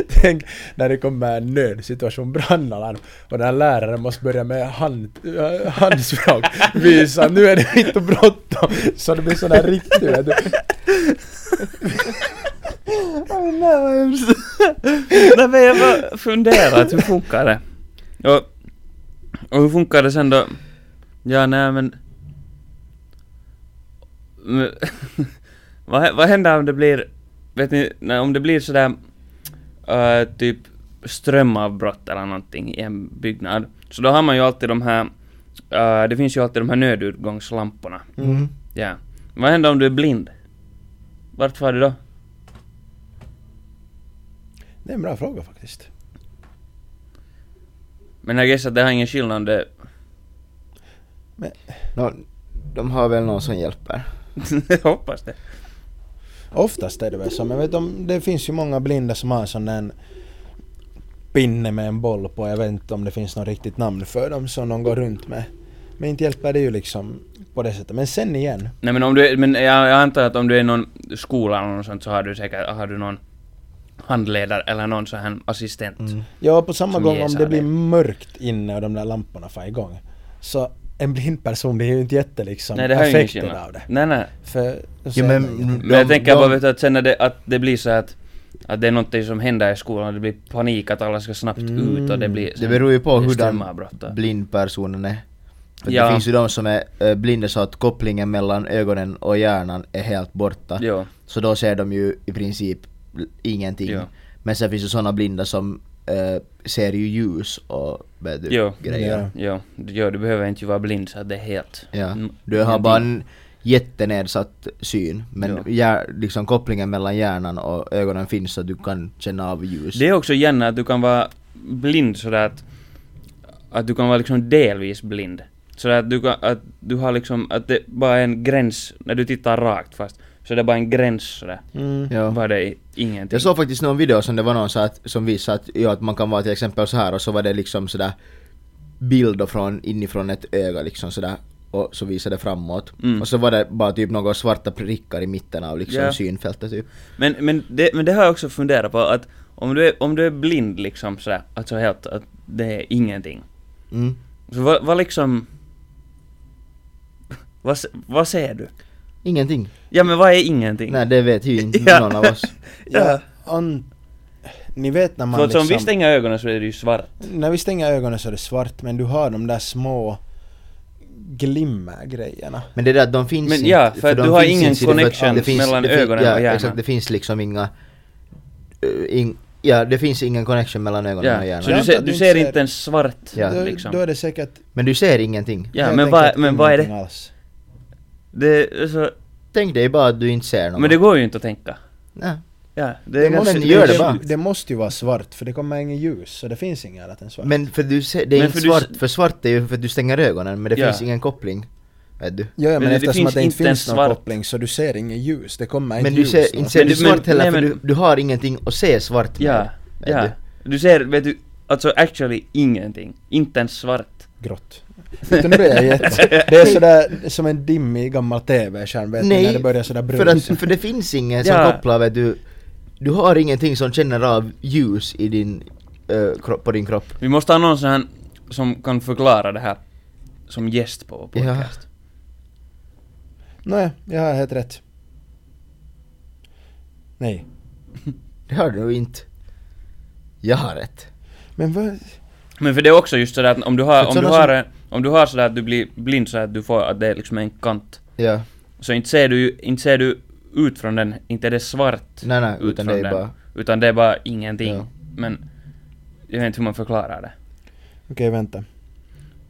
Tänk när det kommer en nödsituation, brandalarm och den här läraren måste börja med hand, eh, handspråk. Visa nu är det inte bråttom. Så det blir sån där riktig vet du. *laughs* Nej, men jag bara funderar, hur funkar det? Och, och hur funkar det sen då? Ja, nej men men vad, vad händer om det blir, vet ni, nej, om det blir sådär äh, typ strömavbrott eller någonting i en byggnad. Så då har man ju alltid de här, äh, det finns ju alltid de här nödutgångslamporna. Mm. Ja. Vad händer om du är blind? Vart far du då? Det är en bra fråga faktiskt. Men jag gissar att det har ingen skillnad det... Nå, de har väl någon som hjälper. *laughs* jag hoppas det. Oftast är det väl så, men vet om, det finns ju många blinda som har sån där pinne med en boll på. Jag vet inte om det finns något riktigt namn för dem som de går runt med. Men inte hjälper det ju liksom på det sättet. Men sen igen. Nej men om du men jag, jag antar att om du är i någon skola eller något sånt så har du säkert, har du någon handledare eller någon sån här assistent. Mm. Ja, på samma gång om jäsar det blir det. mörkt inne och de där lamporna får igång. Så en blind person blir ju inte jätte liksom Nej det har skillnad. av det. Nej nej. För, Ja, men- Men jag De- tänker de- bara vet du, att sen när det, att det blir så att att det är någonting som händer i skolan, det blir panik att alla ska snabbt Mm. ut och det blir... Det beror ju på hurdan strömavbrott och- blind personen är. För Ja. Det finns ju de som är äh, blinda så att kopplingen mellan ögonen och hjärnan är helt borta. Jo. Så då ser de ju i princip ingenting. Ja. Men sen finns det sådana blinda som äh, ser ju ljus och vet du, Jo. grejer. Ja. Jo, jo, du behöver inte vara blind så att det är helt... Ja. Mm, Du har bara en jättenedsatt syn men Ja. liksom kopplingen mellan hjärnan och ögonen finns så att du kan känna av ljus. Det är också gärna att du kan vara blind sådär att, att du kan vara liksom delvis blind. Sådär att du kan, att du har liksom, att det bara är en gräns, när du tittar rakt fast, så det är bara en gräns sådär. Mm. Ja. Var det ingenting. Jag såg faktiskt någon video som det var någon så att, som visade att, ja, att man kan vara till exempel så här och så var det liksom sådär bilder från inifrån ett öga liksom sådär och så visade det framåt. Mm. Och så var det bara typ några svarta prickar i mitten av liksom Ja. synfältet typ. Men, men, det, men det har jag också funderat på att om du är, om du är blind liksom sådär, alltså helt, att det är ingenting. Mm. Så vad, vad liksom... *laughs* Vad, vad ser du? Ingenting. Ja men vad är ingenting? Nej det vet ju *laughs* inte Ja. någon av oss. *laughs* Ja, an, ni vet när man För att om liksom, vi stänger ögonen så är det ju svart. När vi stänger ögonen så är det svart men du har de där små glimmergrejerna. Men det där de finns Men inte. ja, för att de du har ingen för connection det finns- mellan det fin- ögonen ja, och hjärnan. exakt, det finns liksom inga... eh, in, ja, det finns ingen connection mellan ögonen och Ja, hjärnan. så du ser, du ser inte ens svart Ja. Då, liksom. då är det säkert Men du ser ingenting. Ja, men vad, men vad är det? Alls. Det är så... Tänk dig bara att du inte ser något. Men det går ju inte att tänka. Nej. Ja, det Det måste, det, det bara. det måste ju vara svart för det kommer inget ljus så det finns inget annat än svart. Men för du ser, det är Men inte för svart, för svart är ju för att du stänger ögonen men det Ja. finns ingen koppling. Vet du. ja, ja, men, men det eftersom finns att det inte inte finns någon svart. koppling så du ser inget ljus, det kommer Men inte du ljus. ser, inte ser Men du du- men- svart heller nej, för du, du har ingenting att se svart med. Ja, ja. du. Du ser, vet du, alltså actually ingenting. Inte ens svart. Grått. Nu blir jag jätte... Det är sådär som en dimmig gammal TV-skärm vet du, när det börjar sådär för, brunt. att, för det finns ingen som Ja. kopplar vet du. Du har ingenting som känner av ljus i din, eh, kropp, på din kropp. Vi måste ha någon sån här som kan förklara det här som gäst på vår Ja. podcast. Nej, jag har helt rätt. Nej. *laughs* Det har du inte. Jag har rätt. Men vad... Men för det är också just sådär att om du har, För om du har, som- om du har sådär att du blir blind så att du får, att det är liksom en kant. Ja. Så inte ser du inte ser du ut från den, inte är det svart Nej, nej, ut utan det är den, bara... utan det är bara ingenting. Ja. Men jag vet inte hur man förklarar det. Okej, vänta.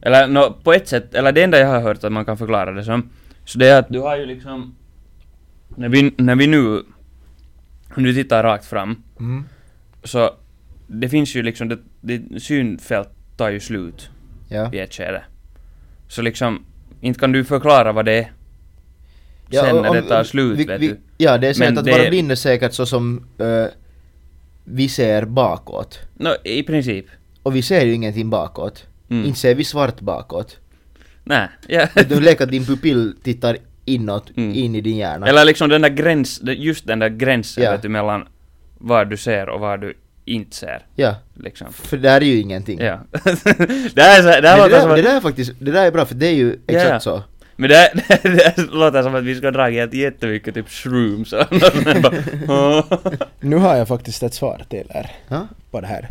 Eller nå, på ett sätt, eller det enda jag har hört att man kan förklara det som, så det är att du har ju liksom, när vi, när vi nu, om du tittar rakt fram, Mm. så det finns ju liksom, det, det synfält tar ju slut Ja. i ett skede. Så liksom, inte kan du förklara vad det är sen när om- det tar slut, vi, vet vi, du. Ja, det är säkert att det- vara blind är säkert så som eh, vi ser bakåt. Nå, i princip. Och vi ser ju ingenting bakåt. Mm. Inte ser vi svart bakåt. Nej, ja. Du leker att din pupill tittar inåt, Mm. in i din hjärna. Eller liksom den där gräns, just den där gränsen Ja. vet du, mellan vad du ser och vad du inte ser. Ja, Liksom. för det här är ju ingenting. Ja. *laughs* det här är så, det här låter det, där, som det där är faktiskt, det där är bra för det är ju exakt Ja, ja. så. men det, här, *laughs* det här låter som att vi ska dra helt jättemycket typ shrooms och *laughs* bara. Nu har jag faktiskt ett svar till er Ja? på det här.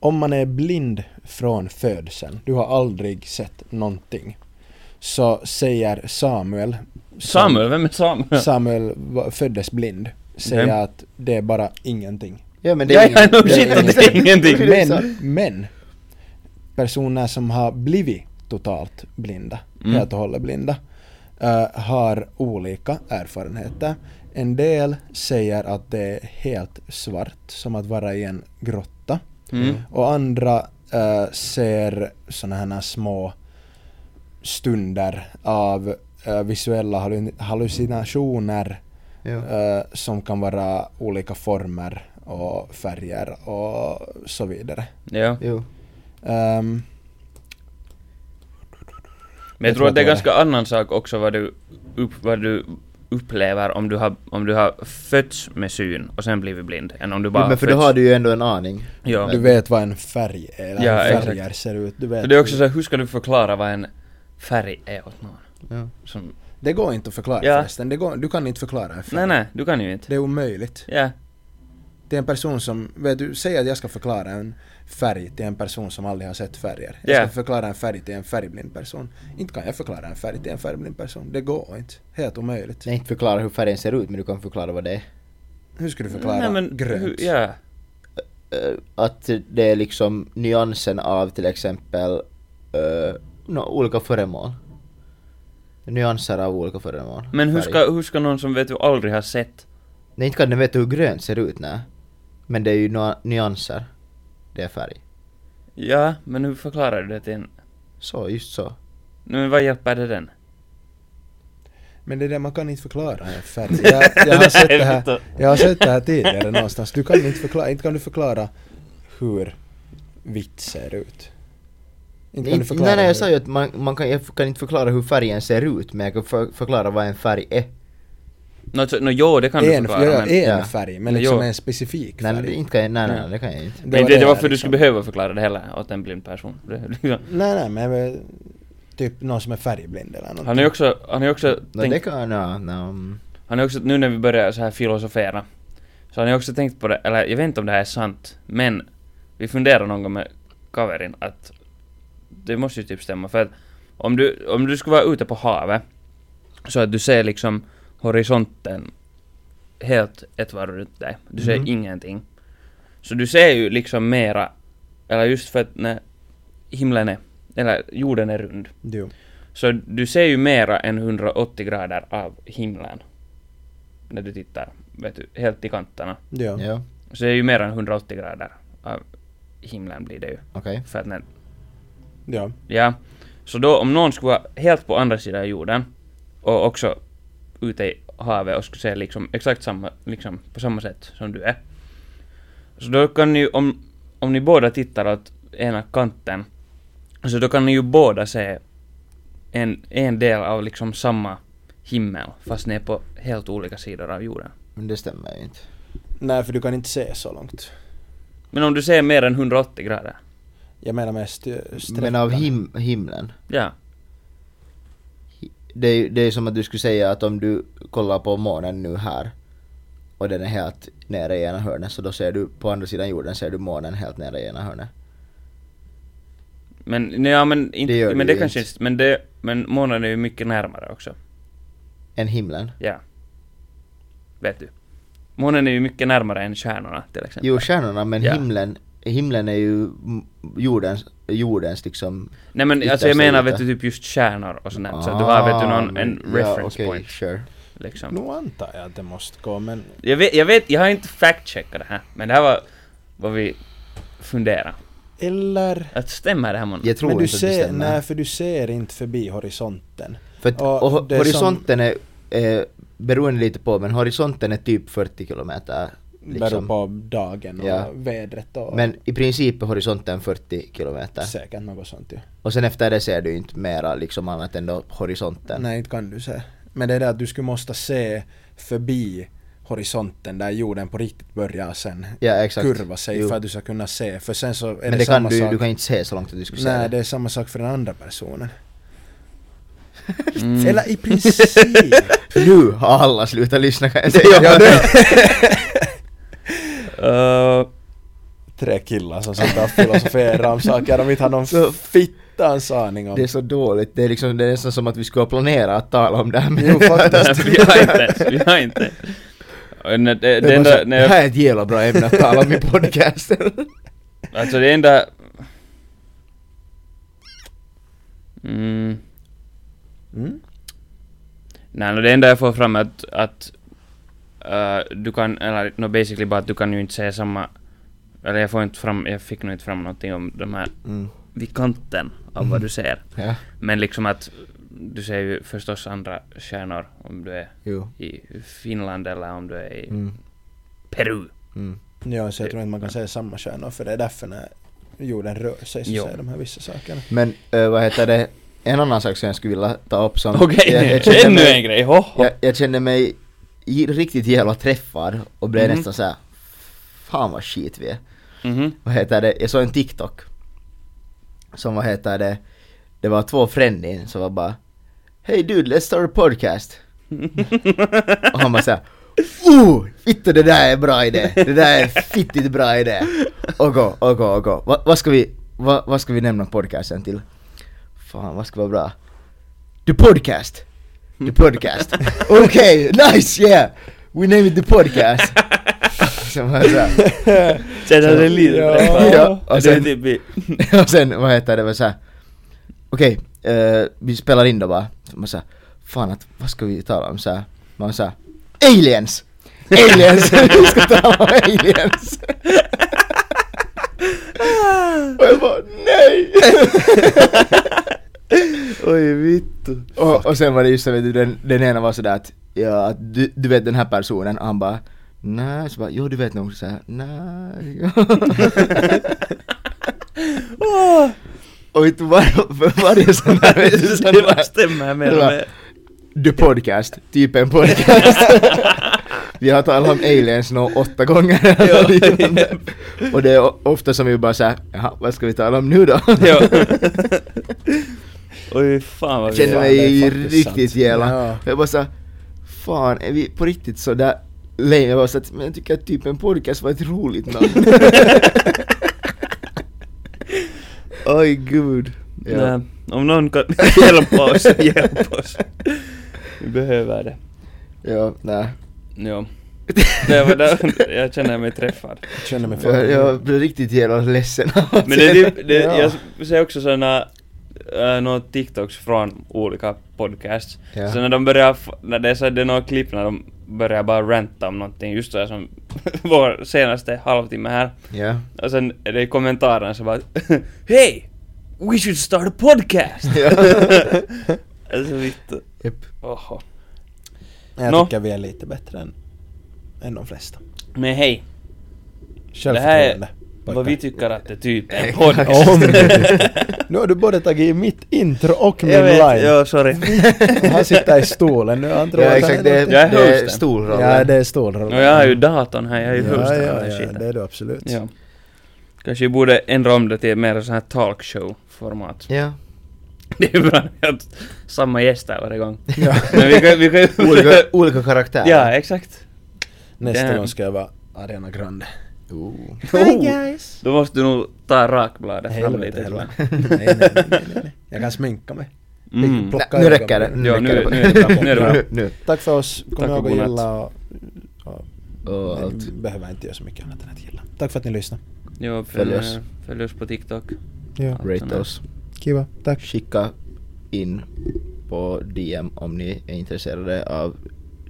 Om man är blind från födseln, du har aldrig sett någonting, så säger Samuel Samuel, vem är Samuel? Samuel föddes blind, säger Okej. att det är bara ingenting. Ja men det Ja, är ja, ingen- no shit det är ingenting. *laughs* Men, men personer som har blivit totalt blinda, Mm. helt och hållet blinda, eh, har olika erfarenheter. En del säger att det är helt svart, som att vara i en grotta. Mm. Och andra eh, ser såna här små stunder av eh, visuella hallu- hallucinationer Ja. som kan vara olika former och färger och så vidare. Ja. Jo. Ehm, Men jag Jag tror att det är ganska annan sak också vad du, upp, vad du upplever om du, har, om du har fötts med syn och sen blivit blind, än om du bara Jo, men för då fötts- har du ju ändå en aning. Ja. du vet vad en färg är, eller Ja, hur exakt. färger ser ut. Du vet. För det är också så här, hur ska du förklara vad en färg är åt någon? Ja. Som, Det går inte att förklara Ja. förresten. Det går, du kan inte förklara en färg. nej, nej, du kan ju inte. Det är omöjligt. Ja. Det är en person som, vet du, säg att jag ska förklara en färg till en person som aldrig har sett färger. Jag Ja. ska förklara en färg till en färgblind person. Inte kan jag förklara en färg till en färgblind person. Det går inte. Helt omöjligt. Nej, inte förklara hur färgen ser ut, men du kan förklara vad det är. Hur ska du förklara Nej, men, grönt? hur- Ja. Eh, att det är liksom nyansen av till exempel uh, no, olika föremål. Nyanser av olika föremål. Men hur ska, hur ska någon som vet du aldrig har sett Nej, inte kan den veta hur grönt ser ut, nej. Men det är ju no- nyanser. Det är färg. Ja, men hur förklarar du det till en... Så, just så. Nu, men vad hjälper det den? Men det är det man kan inte förklara en färg. *laughs* Jag, jag, har sett det här, jag har sett det här tidigare någonstans. Du kan inte förklara, inte kan du förklara hur vitt ser ut. Inte kan du Nej, förklara nej, nej, jag sa ju att man, man kan, jag kan inte förklara hur färgen ser ut, men jag kan för, förklara vad en färg är. Nå, nå, jo, det kan du en, förklara, ja, men... en Ja. färg, men liksom jo. en specifik Nej, färg. det, inte kan jag, nej, nej, nej, det kan jag inte. Inte vet det jag varför jag du liksom- skulle behöva förklara det heller åt en blind person. Det, *laughs* liksom. Nej, nej, men typ någon som är färgblind eller någonting. Han ju också, han ju också No, tänkt, det kan, no, no, han ju också, nu när vi börjar så här filosofera, så han har också tänkt på det, eller jag vet inte om det här är sant, men vi funderar någon gång med kaverin att det måste ju typ stämma för att om du, om du skulle vara ute på havet så att du ser liksom horisonten helt ett varv runt dig, du ser Mhm. ingenting. Så du ser ju liksom mera, eller just för att när himlen är, eller jorden är rund, Jo. så du ser ju mera än 180 grader av himlen. När du tittar, vet du, helt i kanterna. Ja. Ja, Så det är ju mer än 180 grader av himlen blir det ju. okej. För att när, ja. ja. Så då om någon skulle vara helt på andra sidan jorden och också ute i havet och skulle se liksom exakt samma, liksom på samma sätt som du är. Så då kan ni ju, om, om ni båda tittar åt ena kanten, så då kan ni ju båda se en, en del av liksom samma himmel, fast ni är på helt olika sidor av jorden. Men det stämmer ju inte. Nej, för du kan inte se så långt. Men om du ser mer än 180 grader, Jag menar med st- sträckan. Men av him himlen. ja. Det är, det är som att du skulle säga att om du kollar på månen nu här och den är helt nere i ena hörnet så då ser du på andra sidan jorden ser du månen helt nere i ena hörnet. Men, nej, ja men inte, Det men det kanske inte, men det, men månen är ju mycket närmare också. Än himlen. Ja. vet du. Månen är ju mycket närmare än stjärnorna till exempel. Jo, stjärnorna, men Ja. himlen, himlen är ju jordens, jordens liksom... Nej men alltså jag menar vet du typ just stjärnor och sånt där. Så du har vet du någon, Ah, en men- reference ja, okej, point Sure. liksom. Nu antar jag att det måste gå, men Jag vet, jag vet, jag har inte fact-checkat det här, men det här var vad vi funderade. eller... Att stämmer det här månne? Jag tror men du inte att det ser, stämmer. nej för du ser inte förbi horisonten. För att, Och och, horisonten är, är beroende lite på, men horisonten är typ 40 kilometer. Beror Liksom. på dagen och Ja. vädret och Men i princip är horisonten 40 kilometer. säkert något sånt ju. Och sen efter det ser du inte mera liksom annat än då horisonten. Nej, inte kan du se. Men det är det att du skulle måste se förbi horisonten där jorden på riktigt börjar sen Ja, exakt. kurva sig Jo. för att du ska kunna se. För sen så är Men det, det kan samma du, sak. du kan inte se så långt att du skulle se Nej, det. det är samma sak för den andra personen. Mm. *laughs* Eller i princip. *laughs* Nu har alla slutat lyssna kan jag säga. *laughs* Uh, Tre killar som sitter och filosoferar om saker de inte har någon Så- fittans aning om. Det är så dåligt, det är liksom det är nästan som att vi skulle ha planerat att tala om det här. men- Jo, faktiskt. *laughs* vi har inte vi har inte det, Det, det enda, så, när det här är ett jävla bra ämne att tala om i podcasten. *laughs* alltså det enda... Mm, Mm? nej, no, det enda jag får fram är att, att uh, du kan, eller no, basically bara att du kan ju inte se samma, eller jag får inte fram, jag fick nog inte fram någonting om de här Mm. vid kanten av vad du ser. Ja, Men liksom att du ser ju förstås andra stjärnor om du är jo. i Finland eller om du är i Mm. Peru. Mm. Ja, så jag tror inte man kan säga samma stjärnor för det är därför när jorden rör sig så Jo. ser de här vissa sakerna. Men äh, vad heter det, en annan sak som jag skulle vilja ta upp som... Okej, känner ännu en grej, hoho! jag, jag känner mig riktigt jävla träffad och blev Mhm. nästan såhär Fan vad skit vi är. Mhm. Vad heter det, jag såg en TikTok Som vad heter det Det var två frändin som var bara Hey dude, let's start a podcast *laughs* Och han bara såhär Oh! Fitta det där är bra idé! Det där är fittigt bra idé! Och gå, och gå, och gå. Va, vad ska vi, va, vad ska vi nämna podcasten till? Fan, vad ska vara bra? The podcast! The podcast! Okej, nice yeah! We name it the podcast! *laughs* Som Känner det lite Ja. och sen- *laughs* och sen, vad heter det, var såhär Okej, eh, vi spelar in då bara man såhär, fan att, vad ska vi tala om såhär? Man såhär, aliens! Aliens! *laughs* vi ska tala om aliens! och jag bara, nej! Oj vittu. och, och sen var det just så vet du, den, den ena var sådär att, ja, att du, du vet den här personen, och han bara Nej, så bara, jo du vet nog såhär, nej *laughs* Och vet du var, för varje sån här, vet du, sån Det bara här stämmer mer Det och mer. The Podcast, typ en podcast. *laughs* vi har talat om aliens nå åtta gånger. *laughs* Och det är ofta som vi bara säger, jaha, vad ska vi tala om nu då? Oj fan vad Jag Ja, mig det faktiskt riktigt jävla... Ja. Jag bara såhär, fan är vi på riktigt så där lame? Jag bara så att, men jag tycker att typ en podcast var ett roligt namn. *laughs* Oj gud. Ja. Nej, om någon kan *laughs* hjälpa oss, hjälp oss. Vi behöver det. Ja, nej. Ja. Det var där, jag känner mig träffad. Jag känner mig Jag, jag blev riktigt jävla ledsen Men det, typ, det, Ja. jag ser också såna äh, några TikToks från olika podcasts. Ja. Så när de börjar, när det är så det är några klipp när de börjar bara ranta om någonting, just så som *laughs* vår senaste halvtimme här. Ja. Och sen är det i kommentaren så bara *laughs* Hej! We should start a podcast! Ja. *laughs* alltså vittu. Japp. Oho. Jag Nå. tycker vi är lite bättre än, än de flesta. Men hej, det här Självförtroende. Vad vi tycker att det typ är. *laughs* Om det. Nu har du både tagit mitt intro och min jag vet, line. ja sorry. *laughs* Han sitter i stolen nu, han tror Ja exakt, det, är Jag är det är stolrollen. Ja, det är stolrollen. Och jag har ju datorn här, jag är ju ja, hosten ja, den ja, skiten. det är du absolut. Ja. Kanske vi borde ändra om det till mer sån här talkshow-format. Ja. *laughs* Det är bra att samma gäster varje gång. Ja. Men vi kan, vi kan olika, olika karaktärer. Ja, exakt. Nästa Damn. gång ska jag vara Ariana Grande. Ooh. Oh. guys! Då måste du nog ta rakbladet fram Helvete lite. heller. tror *laughs* nej, nej, nej, nej. Jag kan sminka mig. Mm. Plocka nu räcker det. Ja, nu- *laughs* nu är det bra. Nu är det bra. Nu. Tack för oss. Kom ihåg att gilla och Och Och vi allt. behöver inte göra så mycket annat än att gilla. Tack för att ni lyssnade. Jo, Följ följ, oss. följ oss på TikTok. Ja. Rate oss. Kiva, tack. Skicka in på DM om ni är intresserade av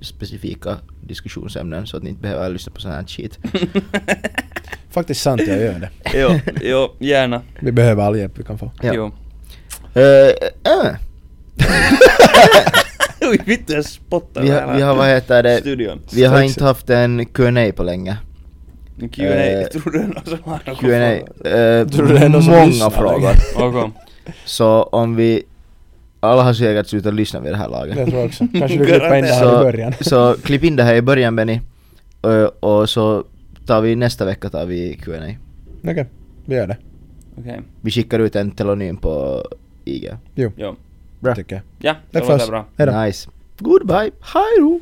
specifika diskussionsämnen så att ni inte behöver lyssna på sån här shit. *laughs* Faktiskt sant, jag gör det. *laughs* jo, jo, gärna. Vi behöver all hjälp vi kan få. Ja. Jo. Eh, äh. *laughs* Oj, vittu jag spottar Vi, har, vi har, vad heter det, Studion. vi har inte haft en Q&A på länge. Q&A, Eh, tror du det är någon som har något Q&A, eh, Tror du det är någon som många lyssnar frågor. Okej. Så om vi, alla har säkert slutat lyssna vid det här laget. Jag tror också. *laughs* Kanske du klippar in det här i början. *laughs* så klipp in det här i början Benny. Och, och så tar vi nästa vecka tar vi Q&A. Okej, vi gör det. Okej. Vi skickar ut en telonym på IG. Jo, Jo. Bra. tycker jag. Ja, det låter bra. Hejdå. Nice. Goodbye. Hej då.